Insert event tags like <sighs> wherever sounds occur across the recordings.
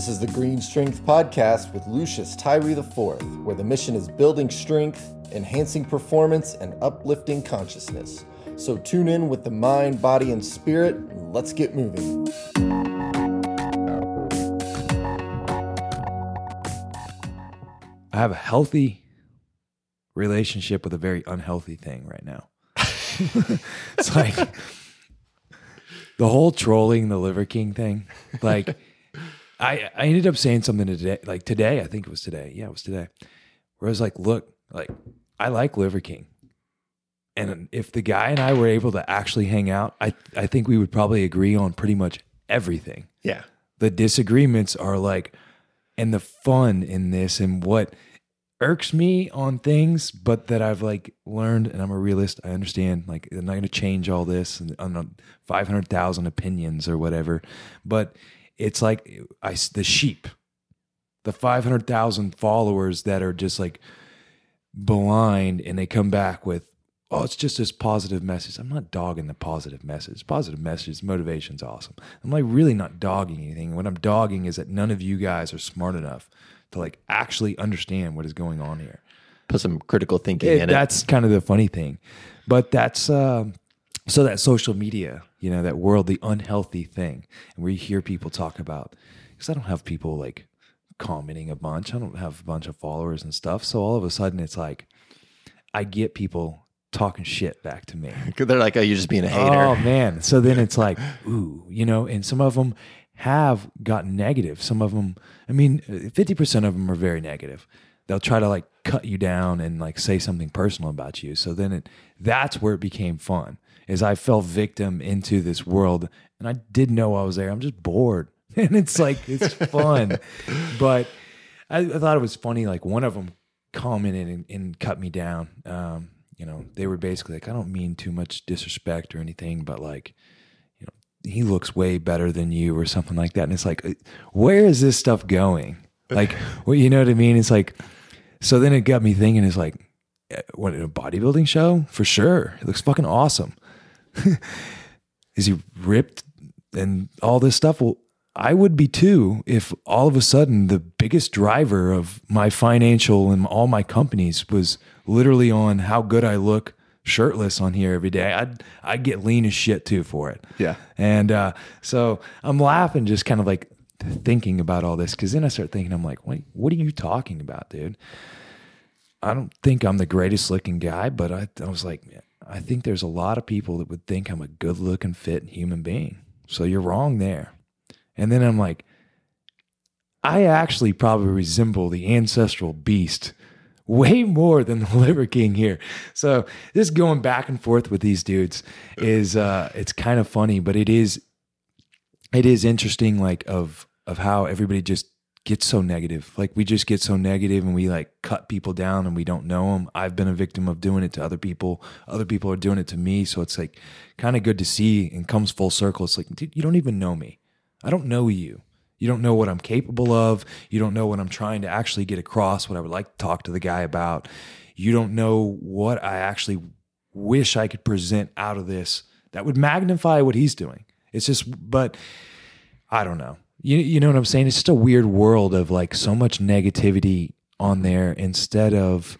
This is the Green Strength Podcast with Lucius Tyree IV, where the mission is building strength, enhancing performance, and uplifting consciousness. So tune in with the mind, body, and spirit, and let's get moving. I have a healthy relationship with a very unhealthy thing right now. <laughs> it's like the whole trolling the Liver King thing. Like I I ended up saying something today, like today, I think it was today. Yeah, it was today. Where I was like, look, like I like Liver King. And if the guy and I were able to actually hang out, I I think we would probably agree on pretty much everything. Yeah. The disagreements are like and the fun in this and what irks me on things, but that I've like learned, and I'm a realist. I understand, like, I'm not going to change all this and on uh, 500,000 opinions or whatever. But it's like I, the sheep, the 500,000 followers that are just like blind and they come back with, oh, it's just this positive message. I'm not dogging the positive message. Positive message, motivation's awesome. I'm like really not dogging anything. What I'm dogging is that none of you guys are smart enough to like actually understand what is going on here. Put some critical thinking It- in that's kind of the funny thing, but that's um, so that social media, you know, that world, the unhealthy thing, and where you hear people talk about. Because I don't have people like commenting a bunch. I don't have a bunch of followers and stuff. So all of a sudden, it's like I get people talking shit back to me. <laughs> They're like, oh, you're just being a oh, hater. Oh man. So then <laughs> it's like, ooh, you know, and some of them have gotten negative. Some of them, I mean, 50% of them are very negative. They'll try to like cut you down and like say something personal about you. So then it that's where it became fun. Is I fell victim into this world and I didn't know I was there. I'm just bored. <laughs> And it's like it's fun. <laughs> but I, I thought it was funny. Like one of them commented and, and cut me down. Um, you know, they were basically like, I don't mean too much disrespect or anything, but like, you know, he looks way better than you or something like that. And it's like, uh, where is this stuff going? Like, <laughs> well, you know what I mean? It's like, so then it got me thinking. It's like, uh, what a bodybuilding show for sure. It looks fucking awesome. <laughs> is he ripped and all this stuff? Well, I would be too if all of a sudden the biggest driver of my financial and all my companies was literally on how good I look shirtless on here every day. I'd I'd get lean as shit too for it. Yeah. And uh, so I'm laughing, just kind of like thinking about all this, because then I start thinking, I'm like, wait, what are you talking about, dude? I don't think I'm the greatest looking guy, but I, I was like, I think there's a lot of people that would think I'm a good looking, fit human being. So you're wrong there. And then I'm like, I actually probably resemble the ancestral beast way more than the <laughs> Liver King here. So this going back and forth with these dudes is uh it's kind of funny, but it is it is interesting like of of how everybody just gets so negative. Like we just get so negative and we like cut people down and we don't know them. I've been a victim of doing it to other people. Other people are doing it to me. So it's like kind of good to see and comes full circle. It's like, dude, you don't even know me. I don't know you. You don't know what I'm capable of. You don't know what I'm trying to actually get across, what I would like to talk to the guy about. You don't know what I actually wish I could present out of this that would magnify what he's doing. It's just, but I don't know. You, you know what I'm saying? It's just a weird world of like so much negativity on there instead of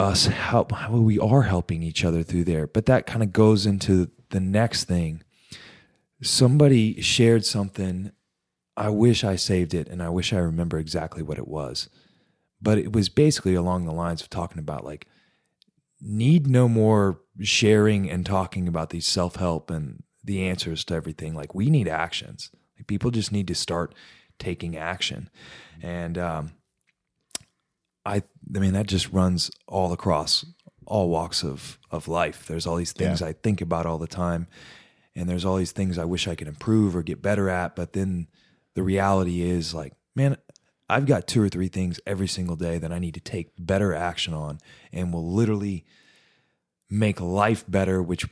us help how we are helping each other through there. But that kind of goes into the next thing. Somebody shared something. I wish I saved it and I wish I remember exactly what it was. But it was basically along the lines of talking about like need no more sharing and talking about these self-help and the answers to everything. Like we need actions. People just need to start taking action. And um I I mean that just runs all across all walks of of life. There's all these things Yeah. I think about all the time and there's all these things I wish I could improve or get better at, but then the reality is like, man, I've got two or three things every single day that I need to take better action on and will literally make life better, which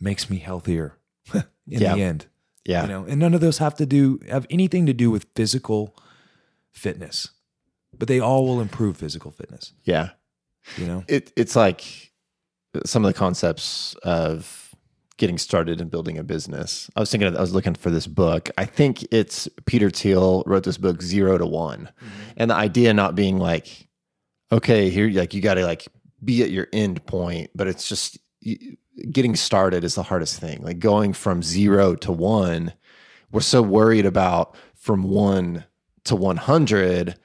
makes me healthier <laughs> in Yeah. the end. Yeah. You know, and none of those have to do have anything to do with physical fitness. But they all will improve physical fitness, Yeah. you know? It, it's like some of the concepts of getting started and building a business. I was thinking, of, I was looking for this book. I think it's Peter Thiel wrote this book, Zero to One, mm-hmm. and the idea not being like, okay, here, like you got to like be at your end point, but it's just you, getting started is the hardest thing. Like going from zero to one, we're so worried about from one to one hundred,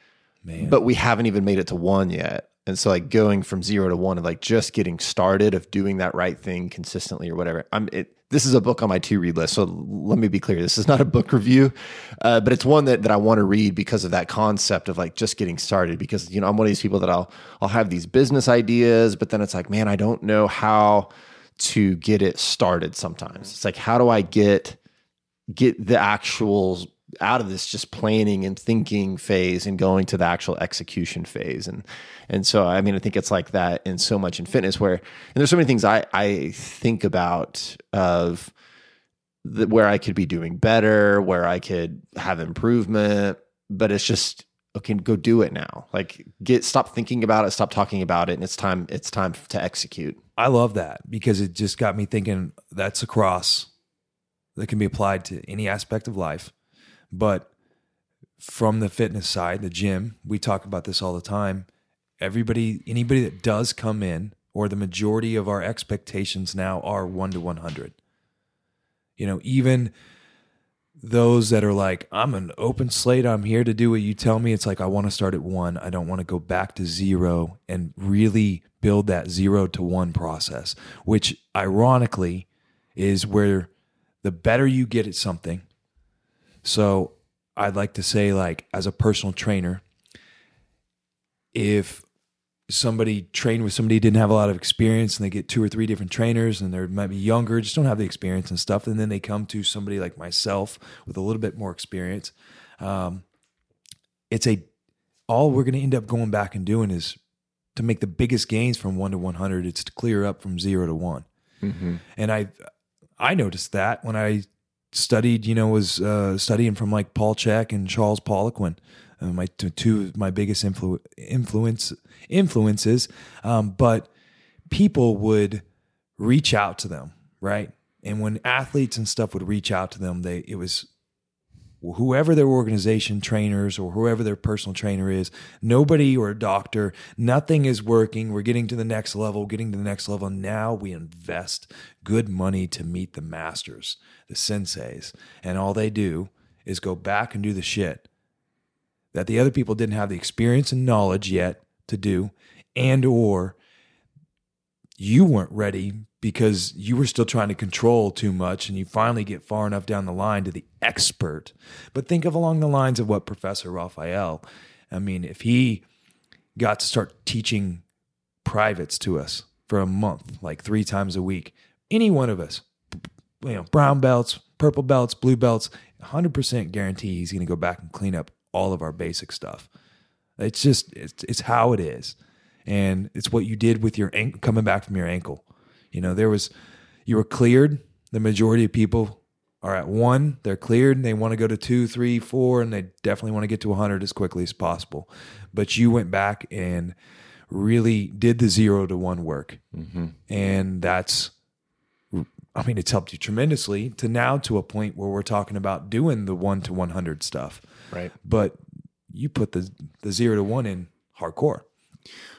but we haven't even made it to one yet. And so like going from zero to one and like just getting started of doing that right thing consistently or whatever. I'm it this is a book on my to read list. So let me be clear. This is not a book review, uh, but it's one that, that I want to read because of that concept of like just getting started. Because, you know, I'm one of these people that I'll, I'll have these business ideas, but then it's like, man, I don't know how to get it started sometimes. It's like, how do I get, get the actual out of this just planning and thinking phase and going to the actual execution phase and and so i mean i think it's like that in so much in fitness where and there's so many things i i think about of the, where i could be doing better where i could have improvement but it's just okay go do it now like get stop thinking about it stop talking about it and it's time it's time to execute I love that because it just got me thinking that's a cross that can be applied to any aspect of life. But from the fitness side, the gym, we talk about this all the time. Everybody, anybody that does come in, or the majority of our expectations now are one to 100. You know, even those that are like, I'm an open slate, I'm here to do what you tell me. It's like, I want to start at one. I don't want to go back to zero and really build that zero to one process, which ironically is where the better you get at something. So I'd like to say, like, as a personal trainer, if somebody trained with somebody who didn't have a lot of experience and they get two or three different trainers and they might be younger, just don't have the experience and stuff. And then they come to somebody like myself with a little bit more experience. Um, it's a, all we're going to end up going back and doing is to make the biggest gains from one to 100. It's to clear up from zero to one. And I, I noticed that when I studied, you know, was uh, studying from like Paul Chek and Charles Poliquin, uh, my t- two of my biggest influ- influence influences. Um, but people would reach out to them, right? And when athletes and stuff would reach out to them, they it was whoever their organization trainers or whoever their personal trainer is nobody or a doctor nothing is working we're getting to the next level getting to the next level now we invest good money to meet the masters the senseis and all they do is go back and do the shit that the other people didn't have the experience and knowledge yet to do and or you weren't ready because you were still trying to control too much and you finally get far enough down the line to the expert. But think of along the lines of what Professor Raphael, I mean, if he got to start teaching privates to us for a month, like three times a week, any one of us, you know, brown belts, purple belts, blue belts, 100% guarantee he's going to go back and clean up all of our basic stuff. It's just, it's, it's how it is. And it's what you did with your ankle, coming back from your ankle. You know, there was, you were cleared. The majority of people are at one, they're cleared, and they want to go to two, three, four, and they definitely want to get to 100 as quickly as possible. But you went back and really did the zero to one work. Mm-hmm. And that's, I mean, it's helped you tremendously to now to a point where we're talking about doing the one to 100 stuff. right But you put the, the zero to one in hardcore.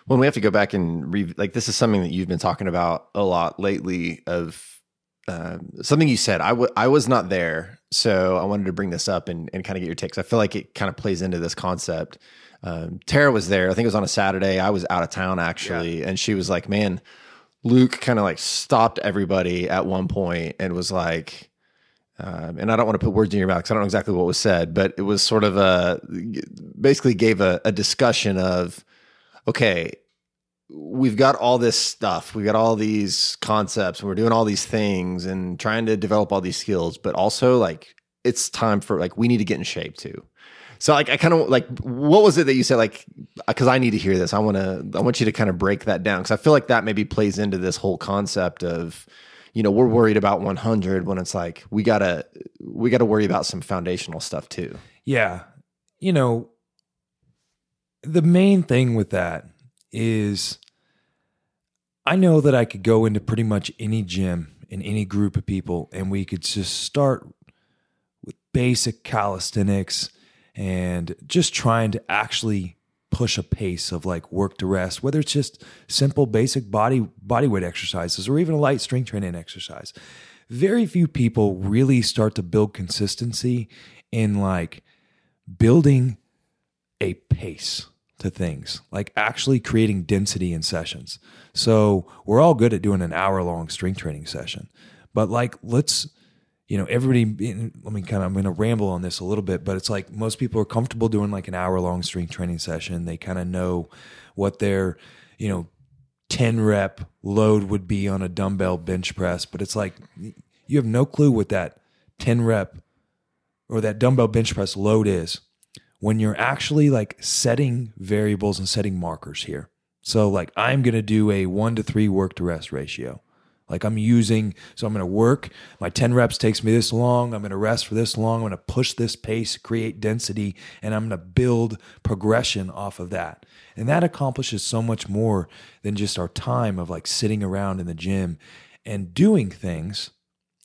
Well, we have to go back and re- like this is something that you've been talking about a lot lately. Of um, something you said, I w- I was not there, so I wanted to bring this up and, and kind of get your takes. I feel like it kind of plays into this concept. Um, Tara was there. I think it was on a Saturday. I was out of town actually, and she was like, "Man, Luke kind of like stopped everybody at one point and was like." Um, and I don't want to put words in your mouth because I don't know exactly what was said, but it was sort of a basically gave a, a discussion of okay, we've got all this stuff, we've got all these concepts, and we're doing all these things and trying to develop all these skills, but also like it's time for like we need to get in shape too. So like I kind of like what was it that you said like because I need to hear this. I want to I want you to kind of break that down because I feel like that maybe plays into this whole concept of you know we're worried about 100 when it's like we gotta we gotta worry about some foundational stuff too. Yeah. You know, the main thing with that is I know that I could go into pretty much any gym in any group of people and we could just start with basic calisthenics and just trying to actually push a pace of like work to rest whether it's just simple basic body body weight exercises or even a light strength training exercise very few people really start to build consistency in like building a pace to things, like actually creating density in sessions. So we're all good at doing an hour long strength training session, but like let's, you know, everybody. Let me kind of. I'm going to ramble on this a little bit, but it's like most people are comfortable doing like an hour long strength training session. They kind of know what their, you know, 10 rep load would be on a dumbbell bench press, but it's like you have no clue what that 10 rep or that dumbbell bench press load is when you're actually like setting variables and setting markers here. So, like, I'm going to do a one to three work to rest ratio. Like, I'm using, so I'm going to work. My 10 reps takes me this long. I'm going to rest for this long. I'm going to push this pace, create density, and I'm going to build progression off of that. And that accomplishes so much more than just our time of like sitting around in the gym and doing things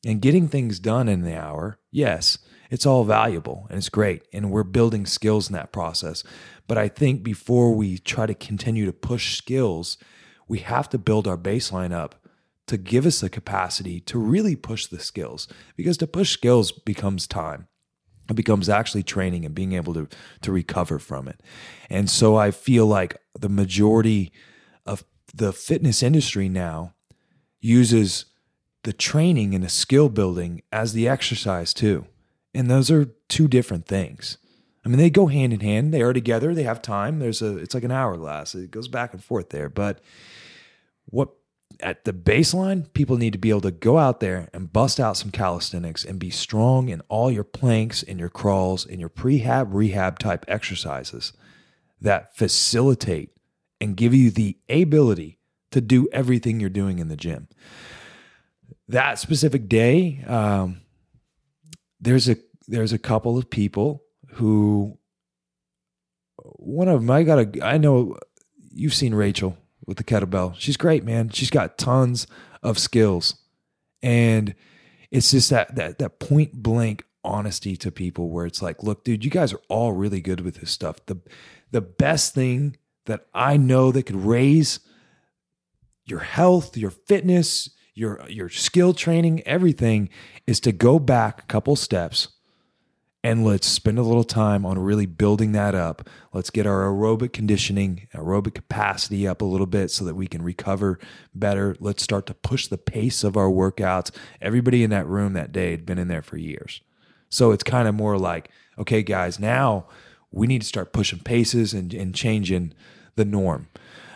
and getting things done in the hour. Yes, it's all valuable and it's great. And we're building skills in that process. But I think before we try to continue to push skills, we have to build our baseline up to give us the capacity to really push the skills because to push skills becomes time. It becomes actually training and being able to, to recover from it. And so I feel like the majority of the fitness industry now uses the training and the skill building as the exercise too. And those are two different things. I mean, they go hand in hand. They are together. They have time. There's a, it's like an hourglass. It goes back and forth there. But what at the baseline, people need to be able to go out there and bust out some calisthenics and be strong in all your planks and your crawls and your prehab, rehab type exercises that facilitate and give you the ability to do everything you're doing in the gym. That specific day, um, there's a there's a couple of people who one of them I got a I know you've seen Rachel with the kettlebell. She's great, man. She's got tons of skills. And it's just that that that point blank honesty to people where it's like, look, dude, you guys are all really good with this stuff. The the best thing that I know that could raise your health, your fitness, your your skill training, everything is to go back a couple steps and let's spend a little time on really building that up. Let's get our aerobic conditioning, aerobic capacity up a little bit so that we can recover better. Let's start to push the pace of our workouts. Everybody in that room that day had been in there for years. So it's kind of more like, okay, guys, now we need to start pushing paces and, and changing the norm.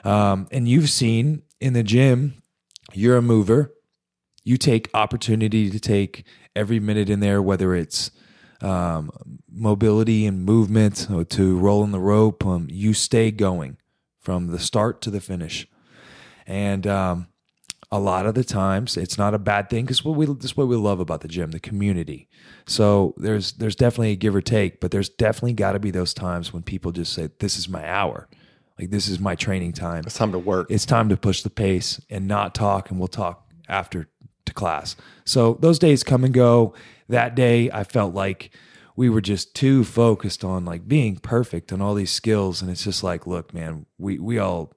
Um, and you've seen in the gym, you're a mover. You take opportunity to take every minute in there, whether it's um, mobility and movement to rolling the rope. Um, you stay going from the start to the finish. And um, a lot of the times, it's not a bad thing because what we this what we love about the gym, the community. So there's there's definitely a give or take, but there's definitely got to be those times when people just say, "This is my hour." Like this is my training time. It's time to work. It's time to push the pace and not talk, and we'll talk after to class. So those days come and go. That day, I felt like we were just too focused on like being perfect and all these skills, and it's just like, look, man, we we all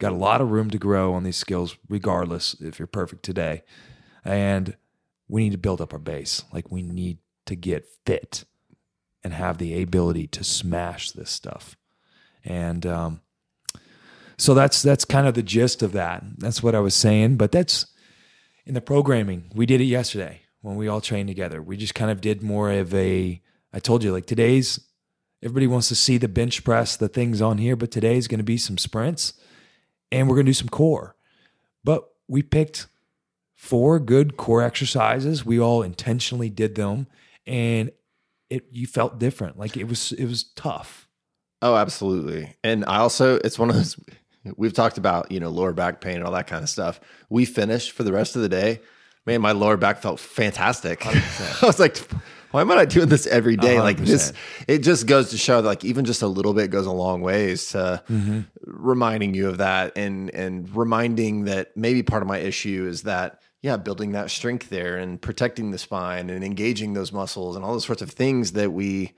got a lot of room to grow on these skills, regardless if you're perfect today, and we need to build up our base. Like we need to get fit and have the ability to smash this stuff, and um, so that's that's kind of the gist of that. That's what I was saying, but that's in the programming. We did it yesterday when we all trained together. We just kind of did more of a, I told you, like today's, everybody wants to see the bench press, the things on here, but today's going to be some sprints and we're going to do some core. But we picked four good core exercises. We all intentionally did them and it, you felt different. Like it was, it was tough. Oh, absolutely. And I also, it's one of those, we've talked about, you know, lower back pain and all that kind of stuff. We finished for the rest of the day man, my lower back felt fantastic. <laughs> I was like, why am I not doing this every day? 100%. Like this, it just goes to show that like even just a little bit goes a long ways to mm-hmm. reminding you of that and and reminding that maybe part of my issue is that yeah, building that strength there and protecting the spine and engaging those muscles and all those sorts of things that we,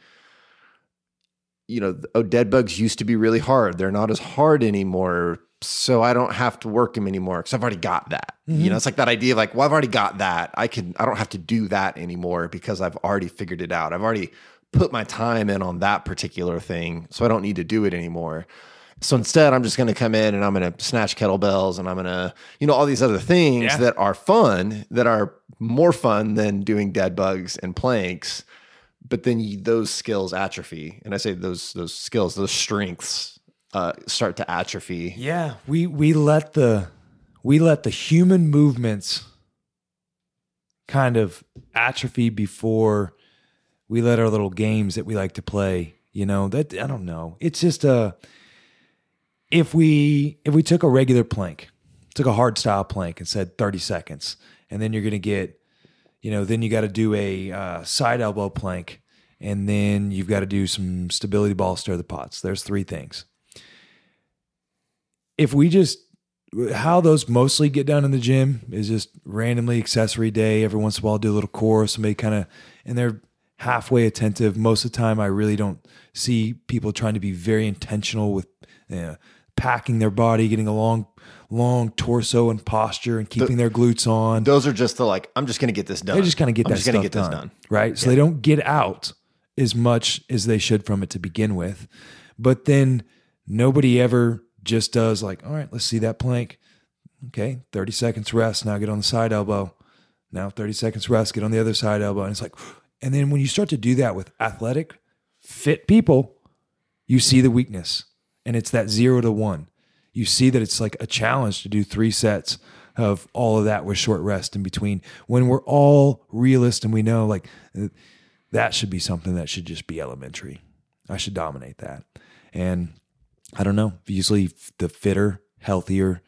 you know, oh, dead bugs used to be really hard. They're not as hard anymore. So I don't have to work them anymore because I've already got that. You mm-hmm. know, it's like that idea of like, well, I've already got that. I can, I don't have to do that anymore because I've already figured it out. I've already put my time in on that particular thing. So I don't need to do it anymore. So instead, I'm just going to come in and I'm going to snatch kettlebells and I'm going to, you know, all these other things Yeah. that are fun, that are more fun than doing dead bugs and planks. But then you, those skills atrophy, and I say those those skills, those strengths, uh, start to atrophy. Yeah, we we let the we let the human movements kind of atrophy before we let our little games that we like to play. You know that I don't know. It's just a if we if we took a regular plank, took a hard style plank and said thirty seconds, and then you're gonna get, you know, then you got to do a uh, side elbow plank, and then you've got to do some stability ball stir the pots. There's three things if we just how those mostly get done in the gym is just randomly accessory day. Every once in a while, I'll do a little core. Somebody kind of and they're halfway attentive. Most of the time, I really don't see people trying to be very intentional with you know, packing their body, getting a long, long torso and posture, and keeping their glutes on. Those are just the like, I'm just going to get this done. They just kind of get I'm that just gonna stuff get this done, done. right? So they don't get out as much as they should from it to begin with. But then nobody ever just does like, all right, let's see that plank. Okay, 30 seconds rest. Now get on the side elbow. Now 30 seconds rest, get on the other side elbow. And it's like, <sighs> and then when you start to do that with athletic, fit people, you see the weakness. And it's that zero to one. You see that it's like a challenge to do three sets of all of that with short rest in between when we're all realist and we know like that should be something that should just be elementary. I should dominate that. And I don't know, usually the fitter, healthier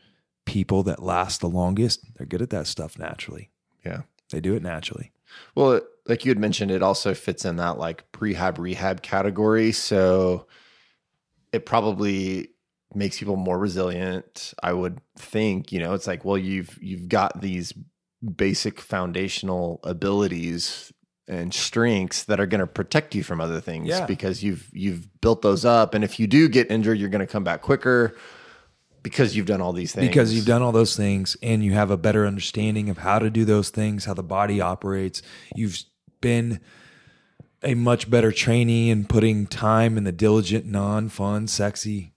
people that last the longest, they're good at that stuff naturally. Yeah. They do it naturally. Well, like you had mentioned, it also fits in that like prehab rehab category. So it probably makes people more resilient. I would think, you know, it's like, well, you've you've got these basic foundational abilities and strengths that are going to protect you from other things Yeah. because you've you've built those up and if you do get injured you're going to come back quicker because you've done all these things because you've done all those things and you have a better understanding of how to do those things, how the body operates. You've been a much better trainee in putting time in the diligent, non fun, sexy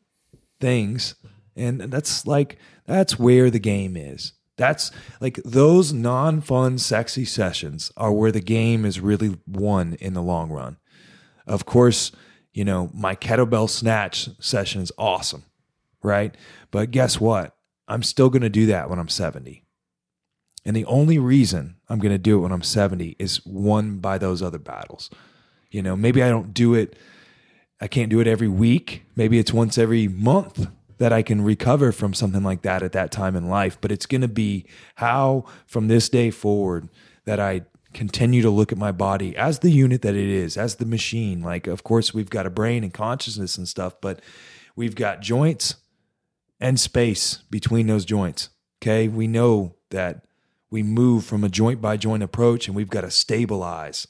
things. And that's like, that's where the game is. That's like those non fun, sexy sessions are where the game is really won in the long run. Of course, you know, my kettlebell snatch session is awesome right? But guess what? I'm still going to do that when I'm 70. And the only reason I'm going to do it when I'm 70 is won by those other battles. You know, maybe I don't do it, I can't do it every week. Maybe it's once every month that I can recover from something like that at that time in life. But it's going to be how, from this day forward, that I continue to look at my body as the unit that it is, as the machine. Like, of course, we've got a brain and consciousness and stuff, but we've got joints and space between those joints. Okay. We know that we move from a joint by joint approach and we've got to stabilize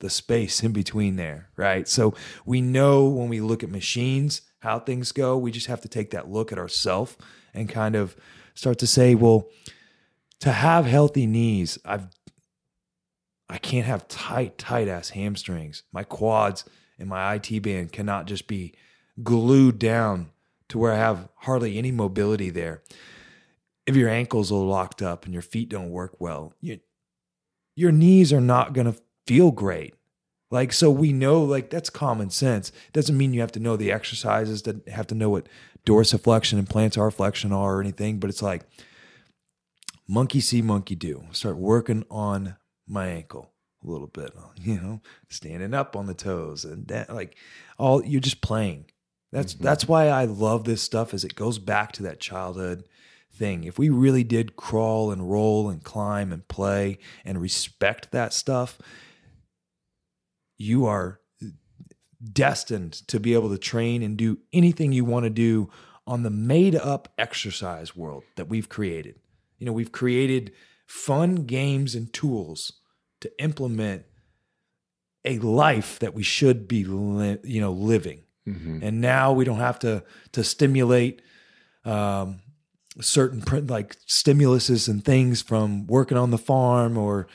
the space in between there. Right. So we know when we look at machines how things go. We just have to take that look at ourselves and kind of start to say, well, to have healthy knees, I've I can't have tight, tight ass hamstrings. My quads and my IT band cannot just be glued down to where I have hardly any mobility there. If your ankles are locked up and your feet don't work well, you, your knees are not going to feel great. Like, so we know, like, that's common sense. Doesn't mean you have to know the exercises, that have to know what dorsiflexion and plantar flexion are or anything, but it's like monkey see, monkey do. Start working on my ankle a little bit, <laughs> you know, standing up on the toes and that, like, all you're just playing. That's mm-hmm. that's why I love this stuff as it goes back to that childhood thing. If we really did crawl and roll and climb and play and respect that stuff, you are destined to be able to train and do anything you want to do on the made up exercise world that we've created. You know, we've created fun games and tools to implement a life that we should be li- you know living and now we don't have to to stimulate um, certain print like stimuluses and things from working on the farm or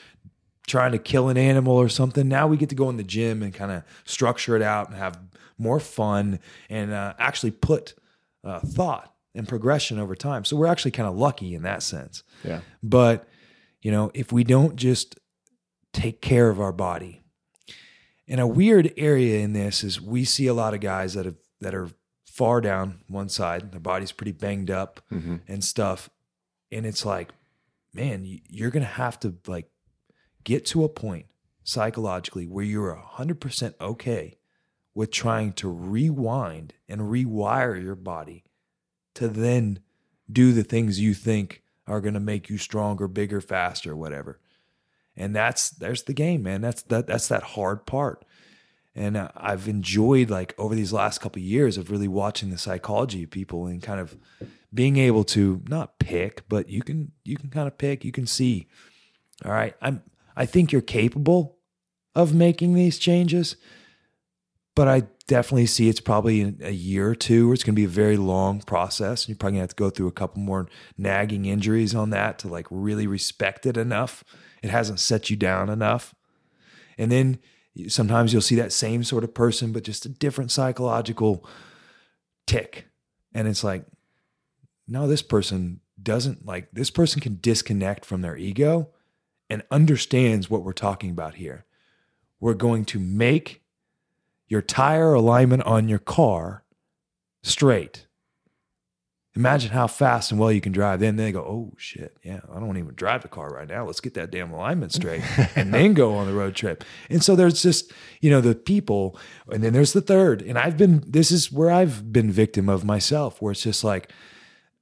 trying to kill an animal or something. Now we get to go in the gym and kind of structure it out and have more fun and uh, actually put uh, thought and progression over time. So we're actually kind of lucky in that sense. Yeah. But, you know, if we don't just take care of our body, and a weird area in this is we see a lot of guys that have that are far down one side, their body's pretty banged up and stuff, and it's like, man, you're gonna have to like get to a point psychologically where you're hundred percent okay with trying to rewind and rewire your body to then do the things you think are going to make you stronger, bigger, faster, whatever. And that's there's the game, man. That's that that's that hard part. And uh, I've enjoyed like over these last couple of years of really watching the psychology of people and kind of being able to not pick, but you can you can kind of pick, you can see. All right, I'm I think you're capable of making these changes, but I definitely see it's probably a year or two where it's going to be a very long process. And You're probably going to have to go through a couple more nagging injuries on that to like really respect it enough. It hasn't set you down enough. And then sometimes you'll see that same sort of person, but just a different psychological tick. And it's like, no, this person doesn't like, this person can disconnect from their ego and understands what we're talking about here. We're going to make your tire alignment on your car straight. Imagine how fast and well you can drive. Then they go, oh shit, yeah, I don't even drive the car right now. Let's get that damn alignment straight <laughs> and then go on the road trip. And so there's just, you know, the people, and then there's the third. And I've been, this is where I've been victim of myself, where it's just like,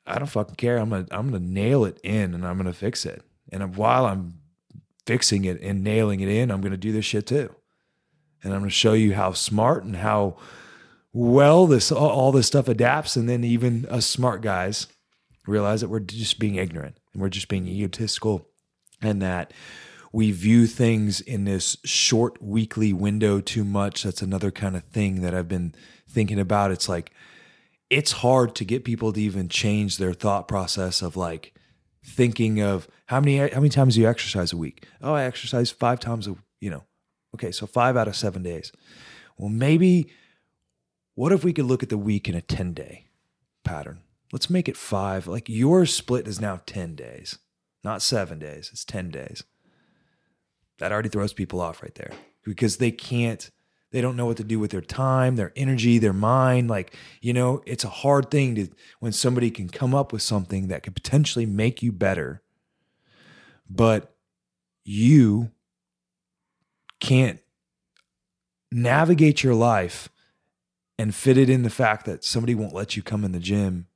I don't fucking care. I'm gonna, I'm gonna nail it in and I'm gonna fix it. And while I'm fixing it and nailing it in, I'm gonna do this shit too and I'm going to show you how smart and how well this all this stuff adapts. And then even us smart guys realize that we're just being ignorant and we're just being egotistical, and that we view things in this short weekly window too much. That's another kind of thing that I've been thinking about. It's like it's hard to get people to even change their thought process of like thinking of how many how many times do you exercise a week? Oh, I exercise five times a you know Okay, so five out of seven days. Well, maybe what if we could look at the week in a 10 day pattern? Let's make it five. Like your split is now 10 days, not seven days. It's 10 days. That already throws people off right there because they can't, they don't know what to do with their time, their energy, their mind. Like, you know, it's a hard thing to, when somebody can come up with something that could potentially make you better, but you can't navigate your life and fit it in the fact that somebody won't let you come in the gym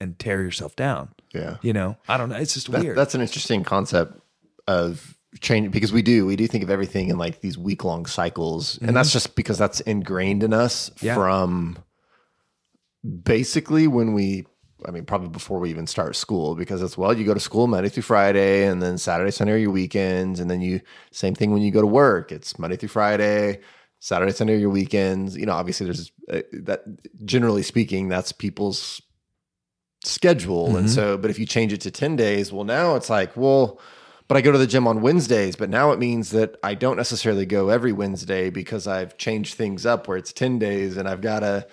and tear yourself down. Yeah. You know, I don't know. It's just That- weird. That's an interesting concept of change because we do we do think of everything in like these week long cycles, and that's just because that's ingrained in us Yeah. from basically when we. I mean, probably before we even start school, because it's well, you go to school Monday through Friday, and then Saturday, Sunday are your weekends, and then you same thing when you go to work. It's Monday through Friday, Saturday, Sunday are your weekends. You know, obviously, there's uh, that. Generally speaking, that's people's schedule. And so, but if you change it to 10 days, well, now it's like, well, but I go to the gym on Wednesdays, but now it means that I don't necessarily go every Wednesday because I've changed things up where it's 10 days and I've got to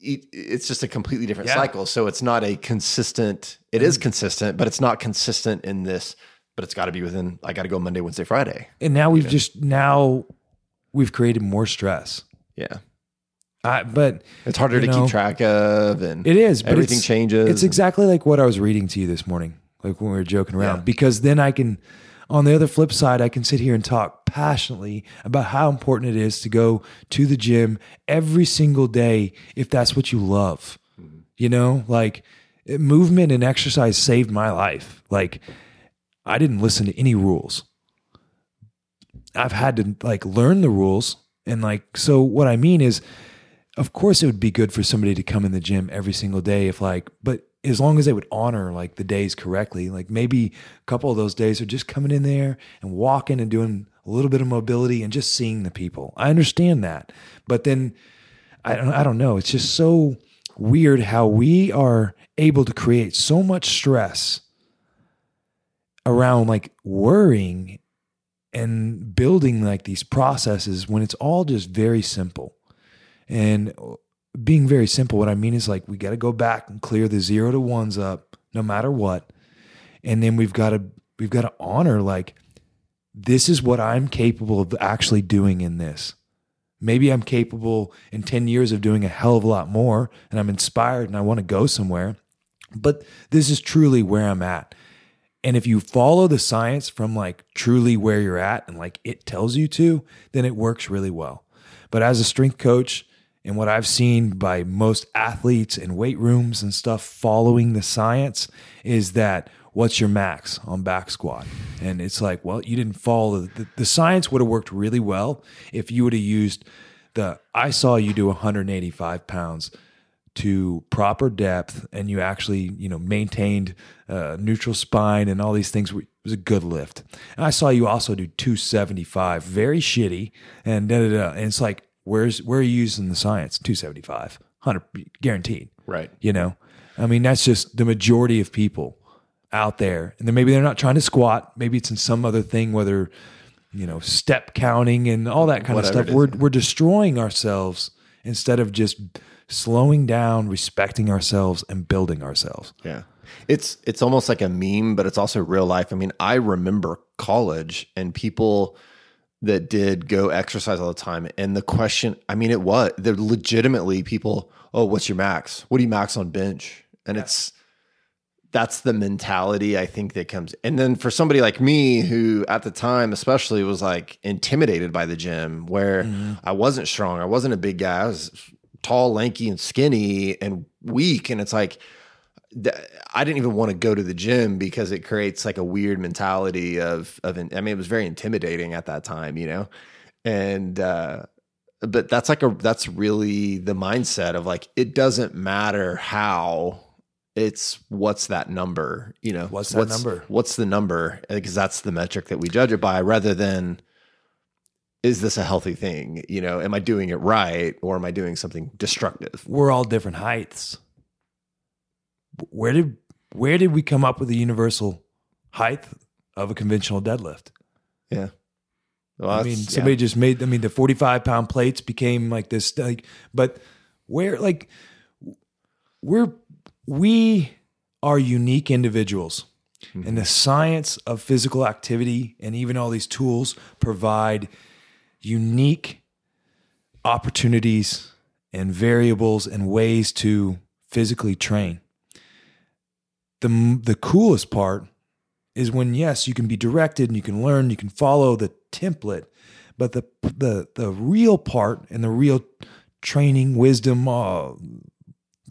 eat. It's just a completely different Yeah. cycle. So it's not a consistent, It is mm-hmm. consistent, but it's not consistent in this, but it's got to be within, I got to go Monday, Wednesday, Friday. and now we've just, now we've created more stress. Yeah. I, but It's harder to know, keep track of and It is, but everything changes. It's exactly like what I was reading to you this morning, like when we were joking around. Yeah. Because then I can, on the other flip side, I can sit here and talk passionately about how important it is to go to the gym every single day if that's what you love. You know, like it- movement and exercise saved my life. Like I didn't listen to any rules. I've had to like learn the rules. And like, so what I mean is, of course it would be good for somebody to come in the gym every single day if like but as long as they would honor like the days correctly, like maybe a couple of those days are just coming in there and walking and doing a little bit of mobility and just seeing the people. I understand that. But then I don't, I don't know. It's just so weird how we are able to create so much stress around like worrying and building like these processes when it's all just very simple. And being very simple, what I mean is like we got to go back and clear the zero to ones up no matter what. And then we've got to we've got to honor like this is what I'm capable of actually doing in this. Maybe I'm capable in 10 years of doing a hell of a lot more and I'm inspired and I want to go somewhere. But this is truly where I'm at. And if you follow the science from like truly where you're at and like it tells you to, then it works really well. But as a strength coach, and what I've seen by most athletes in weight rooms and stuff following the science is that what's your max on back squat? And it's like, well, you didn't follow the, the science would have worked really well if you would have used the I saw you do 185 pounds to proper depth and you actually you know maintained uh, neutral spine and all these things it was a good lift and i saw you also do 275 very shitty and da, da, da. and it's like where's where are you using the science? 275 100 guaranteed. Right. you know? I mean that's just the majority of people out there. And then maybe they're not trying to squat. Maybe it's in some other thing whether you know step counting and all that kind Whatever of stuff. we're we're destroying ourselves instead of just slowing down respecting ourselves and building ourselves. Yeah. It's it's almost like a meme, but it's also real life. I mean, I remember college and people that did go exercise all the time. And the question, I mean, it was they're legitimately people, oh, what's your max? What do you max on bench? And it's that's the mentality I think that comes. And then for somebody like me who at the time especially was like intimidated by the gym where mm-hmm. I wasn't strong, I wasn't a big guy, I was tall, lanky and skinny and weak and it's like I didn't even want to go to the gym because it creates like a weird mentality of of I mean it was very intimidating at that time, you know. And uh but that's like a that's really the mindset of like it doesn't matter how it's what's that number, you know. What's that number? What's the number? Because that's the metric that we judge it by rather than is this a healthy thing? You know, am I doing it right or am I doing something destructive? we're all different heights where did where did we come up with the universal height of a conventional deadlift Yeah. Well, I mean, yeah. somebody just made. I mean, the forty-five pound plates became like this. Like, but where, like, we're we are unique individuals, mm-hmm. and the science of physical activity and even all these tools provide unique opportunities and variables and ways to physically train. The The coolest part is when yes, you can be directed and you can learn, you can follow the template, but the the the real part and the real training, wisdom, uh,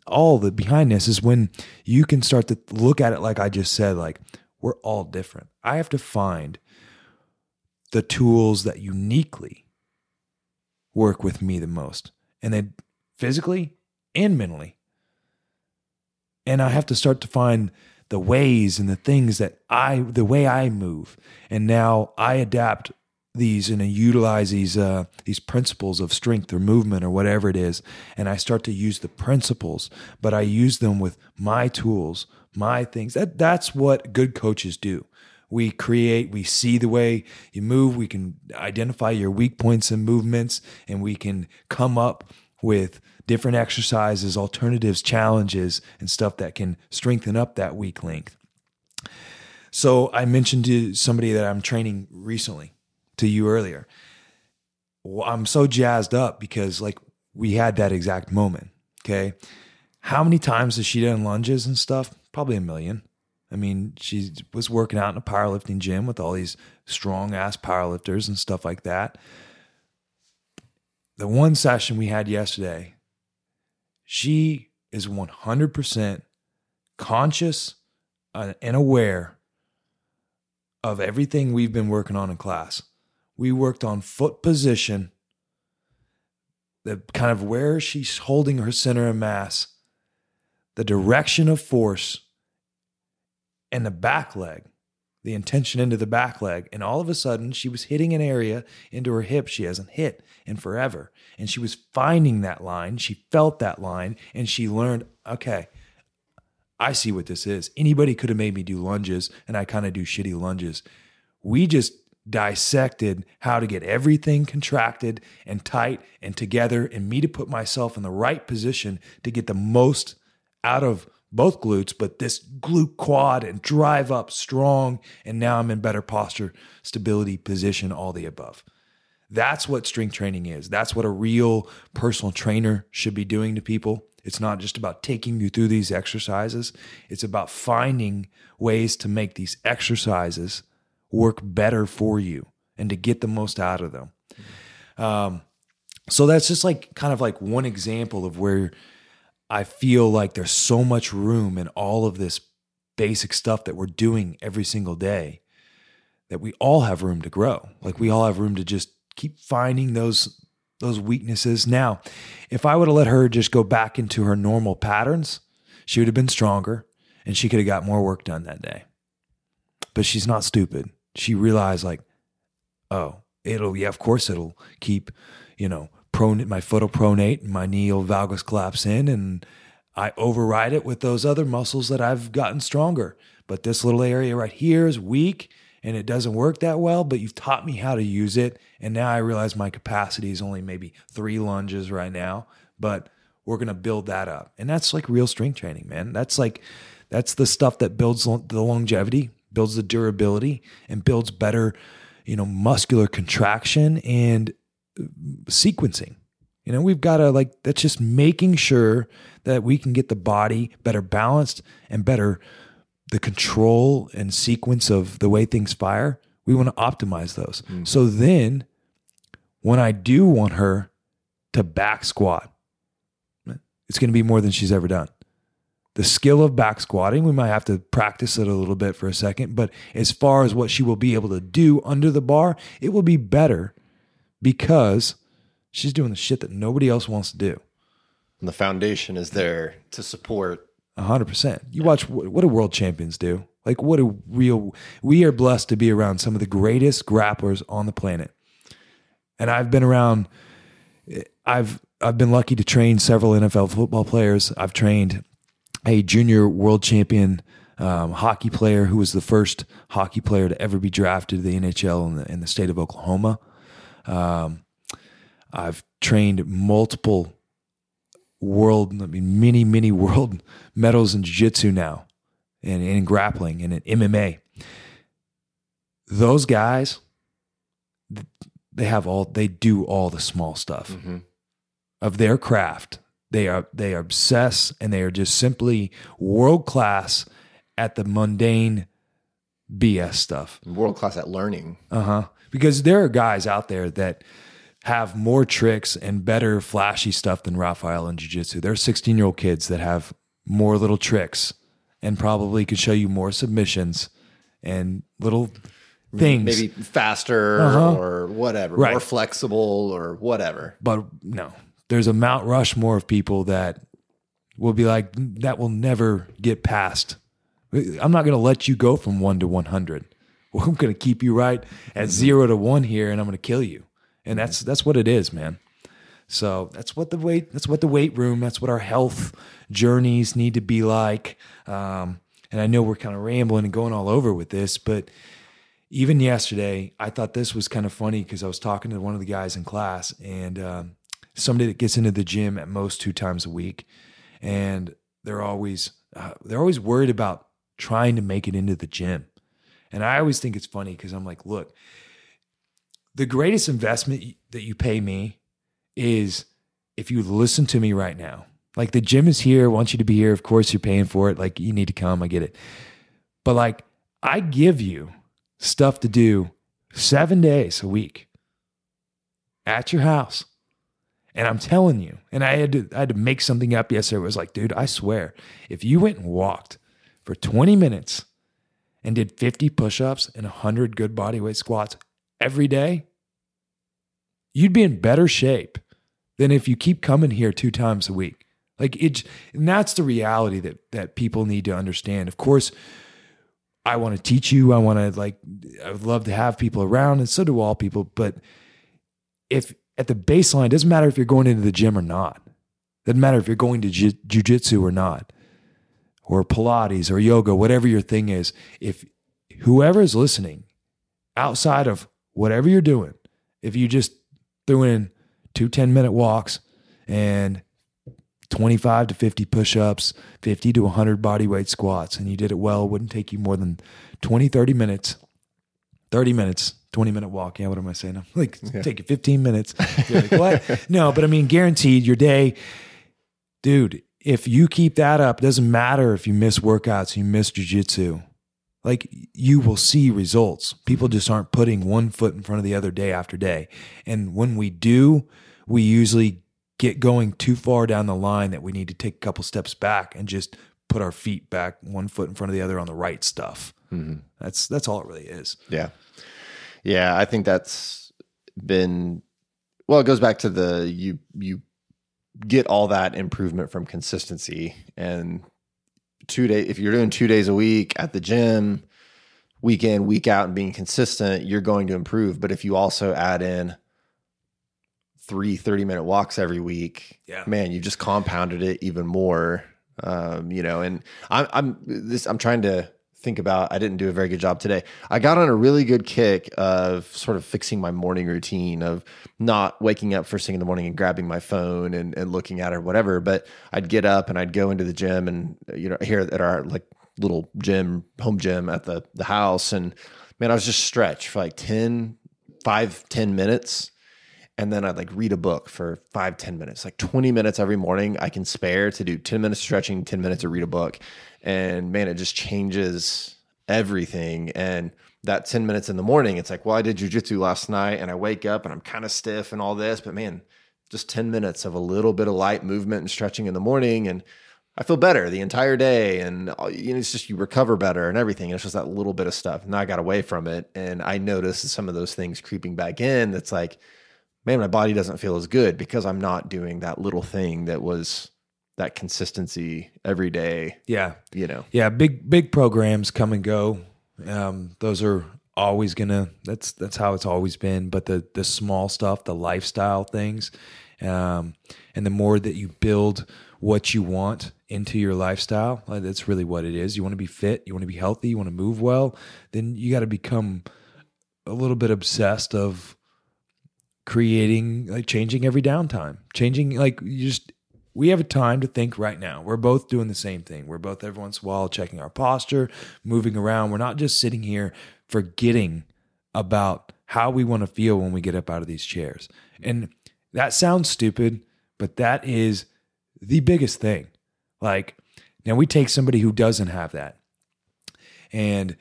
all the behindness is when you can start to look at it like I just said, like we're all different. I have to find the tools that uniquely work with me the most, and then physically and mentally. And I have to start to find the ways and the things that I, the way I move, and now I adapt these and I utilize these uh, these principles of strength or movement or whatever it is, and I start to use the principles, but I use them with my tools, my things. That that's what good coaches do. We create, we see the way you move, we can identify your weak points and movements, and we can come up with different exercises, alternatives, challenges, and stuff that can strengthen up that weak link. So I mentioned to somebody that I'm training recently to you earlier. Well, I'm so jazzed up because like we had that exact moment. Okay. How many times has she done lunges and stuff? Probably a million. I mean, she was working out in a powerlifting gym with all these strong ass powerlifters and stuff like that. The one session we had yesterday, she is 100% conscious uh, and aware of everything we've been working on in class. We worked on foot position, the kind of where she's holding her center of mass, the direction of force and the back leg, the intention into the back leg. And all of a sudden, she was hitting an area into her hip she hasn't hit in forever. And she was finding that line. She felt that line and she learned, okay, I see what this is. Anybody could have made me do lunges, and I kind of do shitty lunges. We just dissected how to get everything contracted and tight and together, and me to put myself in the right position to get the most out of both glutes, but this glute quad and drive up strong. And now I'm in better posture, stability, position, all the above. That's what strength training is. That's what a real personal trainer should be doing to people. It's not just about taking you through these exercises, it's about finding ways to make these exercises work better for you and to get the most out of them. Um, so that's just like kind of like one example of where I feel like there's so much room in all of this basic stuff that we're doing every single day that we all have room to grow. Like we all have room to just keep finding those those weaknesses. Now, if I would have let her just go back into her normal patterns, she would have been stronger and she could have got more work done that day. But she's not stupid. She realized like, oh, it'll yeah, of course it'll keep, you know, my pronate and my knee will valgus collapse in and I override it with those other muscles that I've gotten stronger. But this little area right here is weak and it doesn't work that well, but you've taught me how to use it. And now I realize my capacity is only maybe three lunges right now, but we're going to build that up. And that's like real strength training, man. That's like, that's the stuff that builds the longevity, builds the durability, and builds better, you know, muscular contraction and sequencing. You know, we've got to like, that's just making sure that we can get the body better balanced and better the control and sequence of the way things fire, we want to optimize those. Mm-hmm. So then when I do want her to back squat, it's going to be more than she's ever done. The skill of back squatting, we might have to practice it a little bit for a second, but as far as what she will be able to do under the bar, it will be better because she's doing the shit that nobody else wants to do. And the foundation is there to support hundred percent. You watch what, what do world champions do? Like what a real. We are blessed to be around some of the greatest grapplers on the planet, and I've been around. I've I've been lucky to train several NFL football players. I've trained a junior world champion um, hockey player who was the first hockey player to ever be drafted to the NHL in the, in the state of Oklahoma. Um, I've trained multiple world, I mean, many, many <laughs> world medals in jiu-jitsu now and, in grappling and in MMA. Those guys, they have all, they do all the small stuff mm-hmm. of their craft. They are, they are obsessed and they are just simply world class at the mundane BS stuff. World class at learning. Uh huh. Because there are guys out there that, have more tricks and better flashy stuff than Rafael in jiu-jitsu. There are 16 year old kids that have more little tricks and probably could show you more submissions and little things. Maybe faster uh-huh. or whatever, right. more flexible or whatever. But no, there's a Mount Rushmore of people that will be like, that will never get past. I'm not going to let you go from one to 100. Well, I'm going to keep you right at zero to one here and I'm going to kill you and that's that's what it is, man. So that's what the weight that's what the weight room that's what our health journeys need to be like. Um, and I know we're kind of rambling and going all over with this, but even yesterday, I thought this was kind of funny because I was talking to one of the guys in class and um, somebody that gets into the gym at most two times a week, and they're always uh, they're always worried about trying to make it into the gym. And I always think it's funny because I'm like, look, the greatest investment that you pay me is if you listen to me right now. Like the gym is here, wants you to be here. Of course, you're paying for it. Like you need to come. I get it. But like I give you stuff to do seven days a week at your house. And I'm telling you, and I had to I had to make something up yesterday. It was like, dude, I swear, if you went and walked for 20 minutes and did 50 push-ups and 100 good bodyweight squats every day, you'd be in better shape than if you keep coming here two times a week. Like it, and that's the reality that that people need to understand. Of course, I want to teach you. I want to like. I would love to have people around, and so do all people. But if at the baseline, it doesn't matter if you're going into the gym or not. Doesn't matter if you're going to jiu- jujitsu or not, or Pilates or yoga, whatever your thing is. If whoever is listening, outside of whatever you're doing, if you just threw in two 10 minute walks and 25 to 50 push ups, 50 to 100 body weight squats, and you did it well, it wouldn't take you more than 20, 30 minutes. 30 minutes, 20 minute walk. Yeah, what am I saying? I'm <laughs> like, take you 15 minutes. <laughs> You're like, what? no, but I mean, guaranteed your day, dude, if you keep that up, doesn't matter if you miss workouts, you miss jujitsu, like you will see results. People just aren't putting one foot in front of the other day after day. And when we do, we usually get going too far down the line that we need to take a couple steps back and just put our feet back one foot in front of the other on the right stuff. Mm-hmm. That's that's all it really is. Yeah. Yeah, I think that's been well, it goes back to the you you get all that improvement from consistency and two day if you're doing two days a week at the gym, week in, week out and being consistent, you're going to improve. But if you also add in three 30 minute walks every week, Yeah. man, you just compounded it even more. Um, you know, and I'm I'm this I'm trying to think about I didn't do a very good job today. I got on a really good kick of sort of fixing my morning routine of not waking up first thing in the morning and grabbing my phone and, and looking at it or whatever. But I'd get up and I'd go into the gym and you know, here at our like little gym, home gym at the the house and man, I was just stretch for like 10, 5, 10 minutes and then I'd like read a book for five, 10 minutes, like 20 minutes every morning I can spare to do 10 minutes of stretching, 10 minutes to read a book. And man, it just changes everything. And that 10 minutes in the morning, it's like, well, I did jujitsu last night and I wake up and I'm kind of stiff and all this, but man, just 10 minutes of a little bit of light movement and stretching in the morning. And I feel better the entire day. And uh, you know, it's just you recover better and everything. And it's just that little bit of stuff. And I got away from it. And I noticed some of those things creeping back in. That's like, man, my body doesn't feel as good because I'm not doing that little thing that was that consistency every day, Yeah. you know. Yeah, big big programs come and go. Um, those are always gonna. That's that's how it's always been. But the the small stuff, the lifestyle things, um, and the more that you build what you want into your lifestyle, like, that's really what it is. You want to be fit, you want to be healthy, you want to move well. Then you got to become a little bit obsessed of creating like changing every downtime changing like you just we have a time to think right now. We're both doing the same thing. We're both every once in a while checking our posture moving around. We're not just sitting here forgetting about how we want to feel when we get up out of these chairs. And that sounds stupid but that is the biggest thing. Like now we take somebody who doesn't have that. And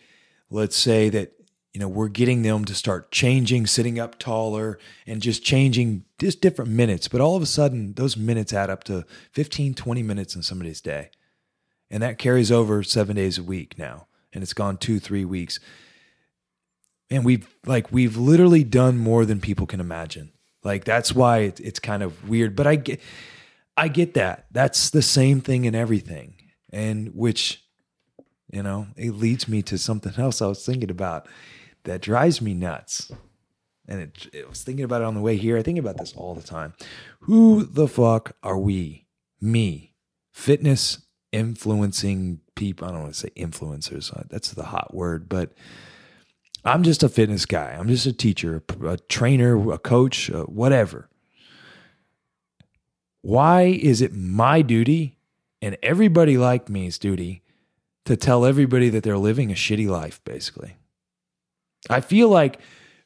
let's say that you know we're getting them to start changing sitting up taller and just changing just different minutes. But all of a sudden those minutes add up to 15 20 minutes in somebody's day. And that carries over seven days a week now. And it's gone two three weeks. And we've like we've literally done more than people can imagine. Like that's why it, it's kind of weird. But i get i get that. That's the same thing in everything. And which you know it leads me to something <laughs> else i was thinking about that drives me nuts. And it, it was thinking about it on the way here. I think about this all the time. Who the fuck are we? Me. Fitness influencing people. I don't want to say influencers uh, that's the hot word but i'm just a fitness guy. I'm just a teacher a, trainer a coach uh, whatever. Why is it my duty and everybody like me's duty to tell everybody that they're living a shitty life basically I feel like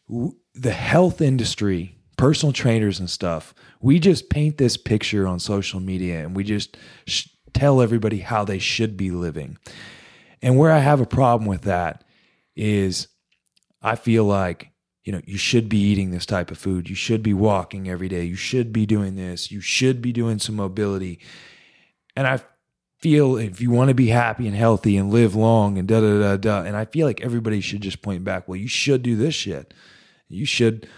w- the health industry, personal trainers and stuff, we just paint this picture on social media and we just sh- tell everybody how they should be living. And where I have a problem with that is I feel like, you know, you should be eating this type of food. You should be walking every day. You should be doing this. You should be doing some mobility. And I feel if you want to be happy and healthy and live long and da da da da. And I feel like everybody should just point back, well, you should do this shit. You should,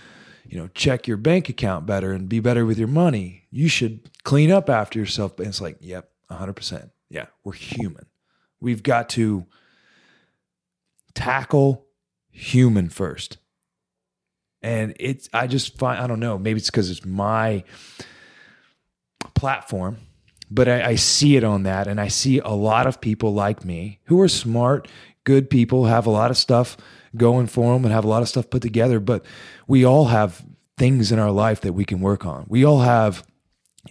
you know, check your bank account better and be better with your money. You should clean up after yourself. And it's like, yep, 100%. Yeah, we're human. We've got to tackle human first. And it's, I just find, I don't know, maybe it's because it's my platform, but I, I see it on that. And I see a lot of people like me who are smart, good people, have a lot of stuff going for them and have a lot of stuff put together. But we all have things in our life that we can work on. We all have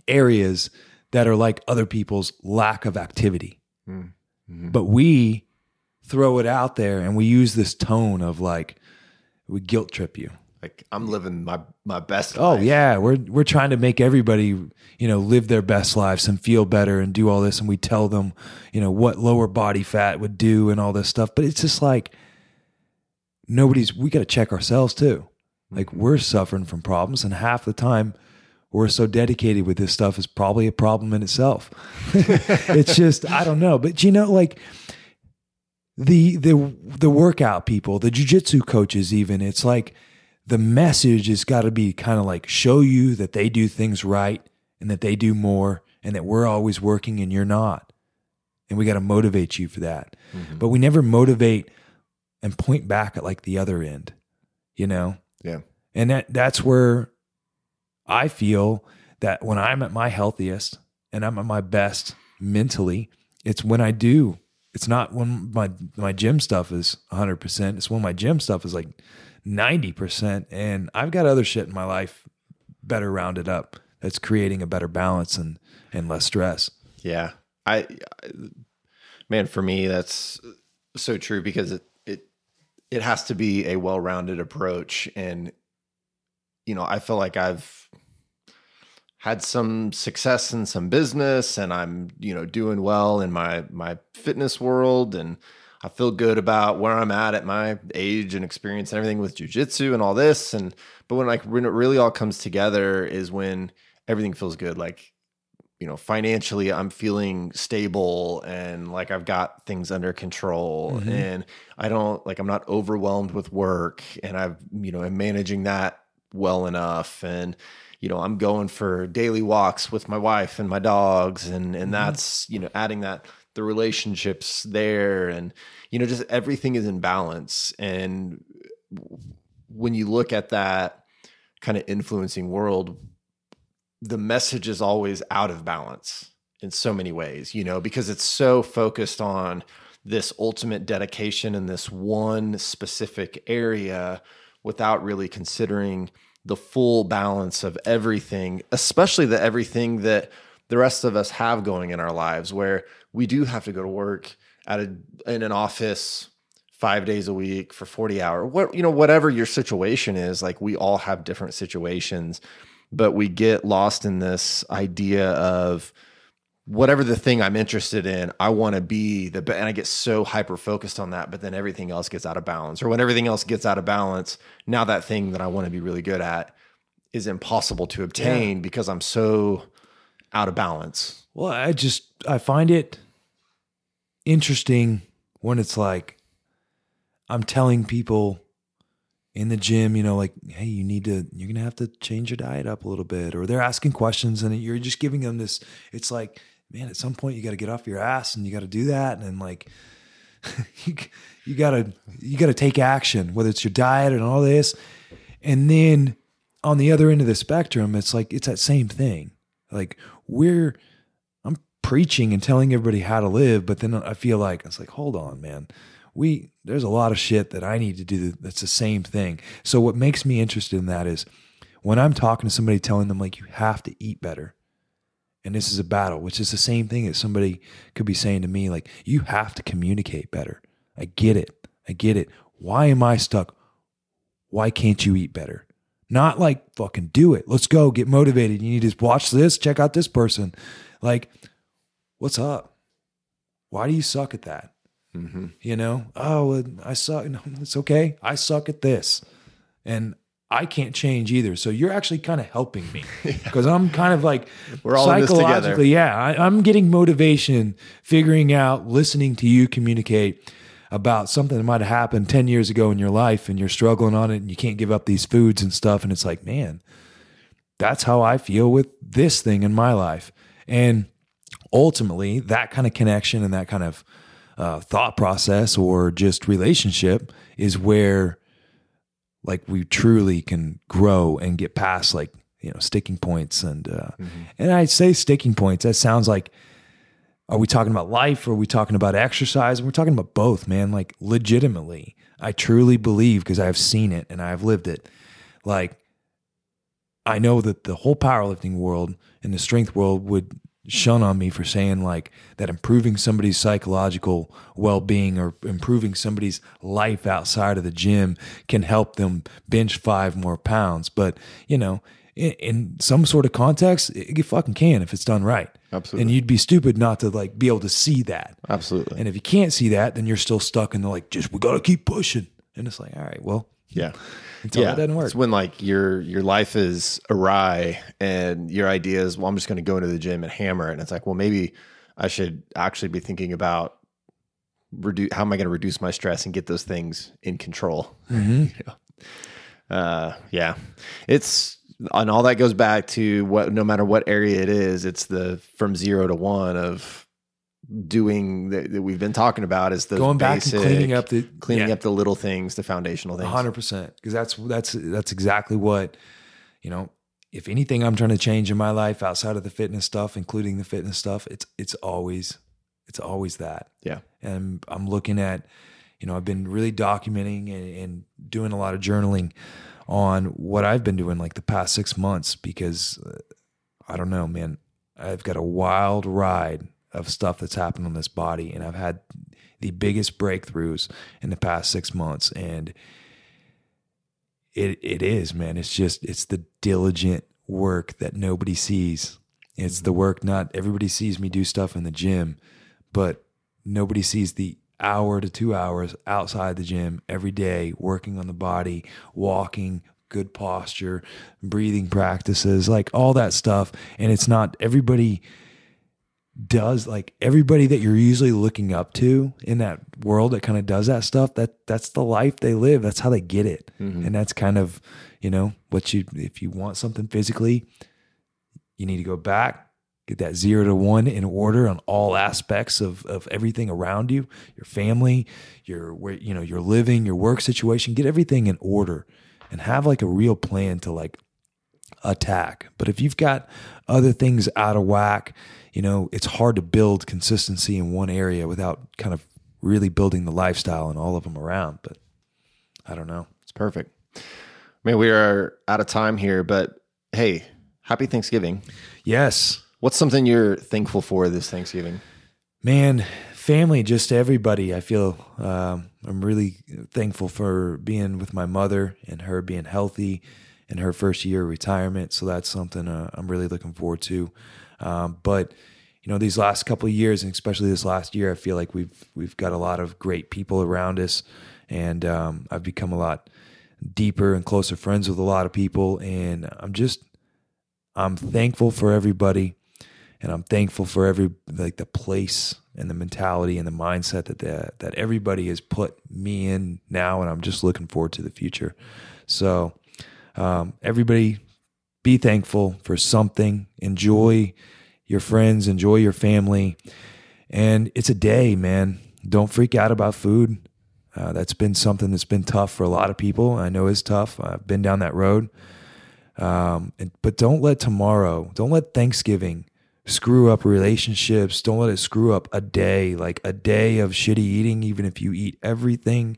areas that are like other people's lack of activity. Mm-hmm. But we throw it out there and we use this tone of like, we guilt trip you. Like I'm living my my best. Oh, life. Oh yeah, we're we're trying to make everybody you know live their best lives and feel better and do all this, and we tell them you know what lower body fat would do and all this stuff. But it's just like nobody's. We got to check ourselves too. Like mm-hmm. we're suffering from problems, and half the time we're so dedicated with this stuff is probably a problem in itself. <laughs> it's just I don't know, but you know, like the the the workout people, the jujitsu coaches, even it's like the message has got to be kind of like show you that they do things right and that they do more and that we're always working and you're not. And we got to motivate you for that. Mm-hmm. But we never motivate and point back at like the other end, you know? Yeah. And that that's where I feel that when I'm at my healthiest and I'm at my best mentally, it's when I do. It's not when my my gym stuff is 100%. It's when my gym stuff is like 90% and I've got other shit in my life better rounded up that's creating a better balance and and less stress. Yeah. I, I man for me that's so true because it it it has to be a well-rounded approach and you know, I feel like I've had some success in some business and I'm, you know, doing well in my my fitness world and I feel good about where I'm at at my age and experience and everything with jujitsu and all this. And but when like when it really all comes together is when everything feels good. Like you know, financially, I'm feeling stable and like I've got things under control, mm-hmm. and I don't like I'm not overwhelmed with work, and I've you know I'm managing that well enough, and you know I'm going for daily walks with my wife and my dogs, and and mm-hmm. that's you know adding that the relationships there and you know just everything is in balance. And when you look at that kind of influencing world the message is always out of balance in so many ways you know because it's so focused on this ultimate dedication in this one specific area without really considering the full balance of everything especially the everything that the rest of us have going in our lives where we do have to go to work at a in an office five days a week for 40 hour what you know whatever your situation is like we all have different situations but we get lost in this idea of whatever the thing i'm interested in i want to be the and i get so hyper focused on that but then everything else gets out of balance or when everything else gets out of balance now that thing that i want to be really good at is impossible to obtain yeah. because i'm so out of balance. Well, I just I find it interesting when it's like I'm telling people in the gym, you know, like, hey, you need to, you're gonna have to change your diet up a little bit, or they're asking questions and you're just giving them this. It's like, man, at some point you got to get off your ass and you got to do that, and like, <laughs> you you gotta you gotta take action, whether it's your diet and all this, and then on the other end of the spectrum, it's like it's that same thing. Like we're I'm preaching and telling everybody how to live, but then I feel like it's like, hold on, man. We there's a lot of shit that I need to do that's the same thing. So what makes me interested in that is when I'm talking to somebody telling them like you have to eat better. And this is a battle, which is the same thing that somebody could be saying to me like you have to communicate better. I get it. I get it. Why am I stuck? Why can't you eat better? Not like fucking do it. Let's go. Get motivated. You need to watch this, check out this person. Like, what's up? Why do you suck at that? Mm-hmm. You know, oh, I suck. <laughs> No, it's okay. I suck at this. And I can't change either. So you're actually kind of helping me because <laughs> yeah. I'm kind of like we're all psychologically, yeah. I, I'm getting motivation, figuring out, listening to you communicate. About something that might have happened 10 years ago in your life and you're struggling on it and you can't give up these foods and stuff. And it's like, man, that's how I feel with this thing in my life. And ultimately, that kind of connection and that kind of uh, thought process or just relationship is where like we truly can grow and get past like you know sticking points and uh, and I say sticking points that sounds like are we talking about life? Or are we talking about exercise? We're talking about both man. Like legitimately I truly believe because I've seen it and I've lived it. Like I know that the whole powerlifting world and the strength world would shun on me for saying like that improving somebody's psychological well-being or improving somebody's life outside of the gym can help them bench five more pounds. But you know in, in some sort of context it, it fucking can if it's done right Absolutely. and you'd be stupid not to like be able to see that Absolutely. and if you can't see that then you're still stuck in the like just we gotta keep pushing and it's like all right well Yeah. <laughs> until that doesn't work It's when like your your life is awry and your idea is, well, I'm just going to go into the gym and hammer it. And it's like, well, maybe I should actually be thinking about reduce how am I going to reduce my stress and get those things in control. Mhm. <laughs> You know? Uh, yeah, it's and all that goes back to what no matter what area it is, it's the from zero to one of doing that, that we've been talking about is the going back basic, and cleaning up the cleaning yeah. up the little things, the foundational things. hundred percent. Because that's that's that's exactly what you know. If anything, I'm trying to change in my life outside of the fitness stuff, including the fitness stuff. It's it's always it's always that. Yeah. And I'm looking at, you know, I've been really documenting and, and doing a lot of journaling on what I've been doing like the past six months because uh, I don't know, man. I've got a wild ride of stuff that's happened on this body, and I've had the biggest breakthroughs in the past six months. And it it is, man. It's just it's the diligent work that nobody sees. It's the work not everybody sees me do stuff in the gym, but nobody sees the hour to two hours outside the gym every day working on the body, walking, good posture, breathing practices, like all that stuff. And it's not everybody does like everybody that you're usually looking up to in that world that kind of does that stuff that that's the life they live. That's how they get it. Mm-hmm. And that's kind of you know what you if you want something physically you need to go back get that zero to one in order on all aspects of of everything around you your family your where you know your living your work situation get everything in order and have like a real plan to like attack. But if you've got other things out of whack, you know, it's hard to build consistency in one area without kind of really building the lifestyle and all of them around. But I don't know. It's perfect. i mean we are out of time here, but hey, happy Thanksgiving. Yes, What's something you're thankful for this Thanksgiving? man, family, just everybody. I feel um, I'm really thankful for being with my mother and her being healthy in her first year of retirement. So that's something uh, I'm really looking forward to. Um, but you know, these last couple of years, and especially this last year, I feel like we've we've got a lot of great people around us, and um, I've become a lot deeper and closer friends with a lot of people, and I'm just I'm thankful for everybody and I'm thankful for every like the place and the mentality and the mindset that that everybody has put me in now, and I'm just looking forward to the future. So, um, everybody, be thankful for something. Enjoy your friends, enjoy your family, and it's a day, man. Don't freak out about food. Uh, that's been something that's been tough for a lot of people. I know it's tough. I've been down that road. Um, and, but don't let tomorrow, don't let Thanksgiving screw up relationships. Don't let it screw up a day, like a day of shitty eating. Even if you eat everything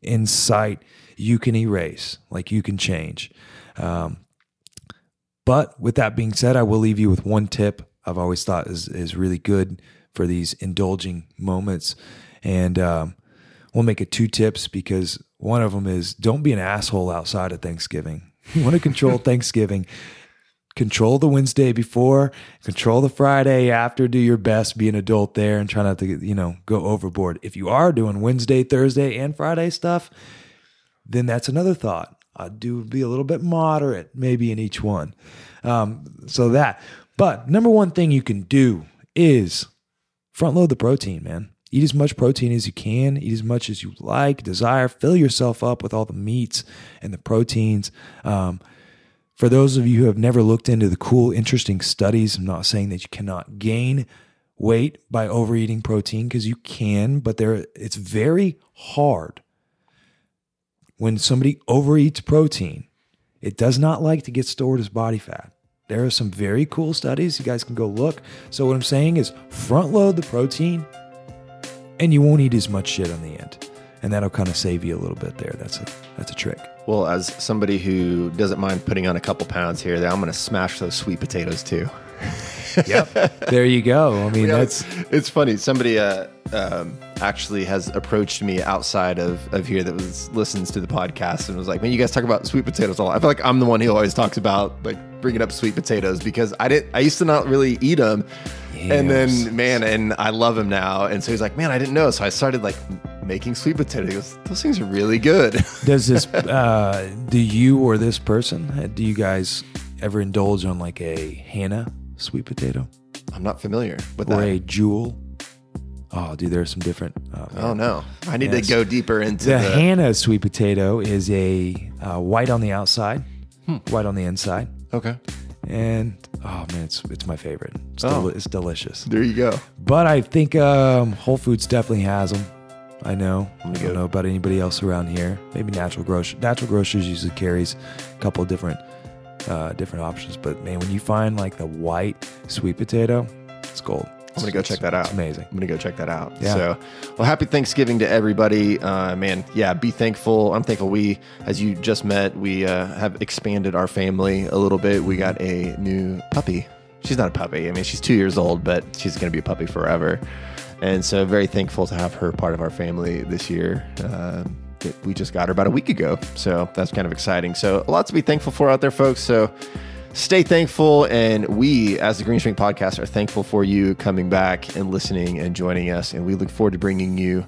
in sight, you can erase, like you can change. Um, but with that being said, I will leave you with one tip I've always thought is, is really good for these indulging moments. And um, we'll make it two tips because one of them is don't be an asshole outside of Thanksgiving. <laughs> You want to control <laughs> Thanksgiving control the Wednesday before, control the Friday after, do your best, be an adult there and try not to, you know, go overboard. If you are doing Wednesday, Thursday, and Friday stuff, then that's another thought. I'd do be a little bit moderate, maybe in each one. Um, so that, but number one thing you can do is front load the protein, man. eat as much protein as you can, eat as much as you like, desire, fill yourself up with all the meats and the proteins. Um, for those of you who have never looked into the cool, interesting studies, I'm not saying that you cannot gain weight by overeating protein because you can, but there it's very hard when somebody overeats protein. It does not like to get stored as body fat. There are some very cool studies. You guys can go look. So, what I'm saying is front load the protein and you won't eat as much shit on the end. And that'll kind of save you a little bit there. That's a that's a trick. Well, as somebody who doesn't mind putting on a couple pounds here, there, I'm going to smash those sweet potatoes too. <laughs> Yep. there you go. I mean, Yeah, that's it's, it's funny. Somebody uh, um, actually has approached me outside of, of here that was listens to the podcast and was like, "Man, you guys talk about sweet potatoes a lot." I feel like I'm the one who always talks about like bringing up sweet potatoes because I didn't. I used to not really eat them, and then man, and I love him now. And so he's like, "Man, I didn't know." So I started like making sweet potatoes. He goes, Those things are really good. <laughs> Does this, uh, do you or this person, uh, do you guys ever indulge on like a Hannah sweet potato I'm not familiar with or that. Or a Jewel? Oh, dude, there's some different. Oh. Oh no, I need Yes. to go deeper into The the. Hannah sweet potato is a uh, white on the outside, Hmm. white on the inside, okay, and oh man, it's it's my favorite. It's, Oh. it's delicious. there you go. But I think um, Whole Foods definitely has them. I know. I don't go- know about anybody else around here. Maybe Natural Grocery. Natural Grocers usually carries a couple of different uh, different options. But man, when you find like the white sweet potato, it's gold. I'm gonna go check that out. It's amazing. I'm gonna go check that out. Yeah. So, well, happy Thanksgiving to everybody. Uh, man, yeah, be thankful. I'm thankful. We, as you just met, we uh, have expanded our family a little bit. We got a new puppy. She's not a puppy. I mean, she's two years old, but she's gonna be a puppy forever. And so, very thankful to have her part of our family this year. Um, we just got her about a week ago. So that's kind of exciting. So, a lot to be thankful for out there, folks. So, stay thankful. And we, as the GreenStrength Podcast, are thankful for you coming back and listening and joining us. And we look forward to bringing you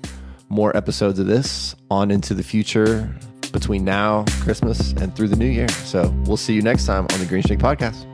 more episodes of this on into the future between now, Christmas, and through the new year. So we'll see you next time on the GreenStrength Podcast.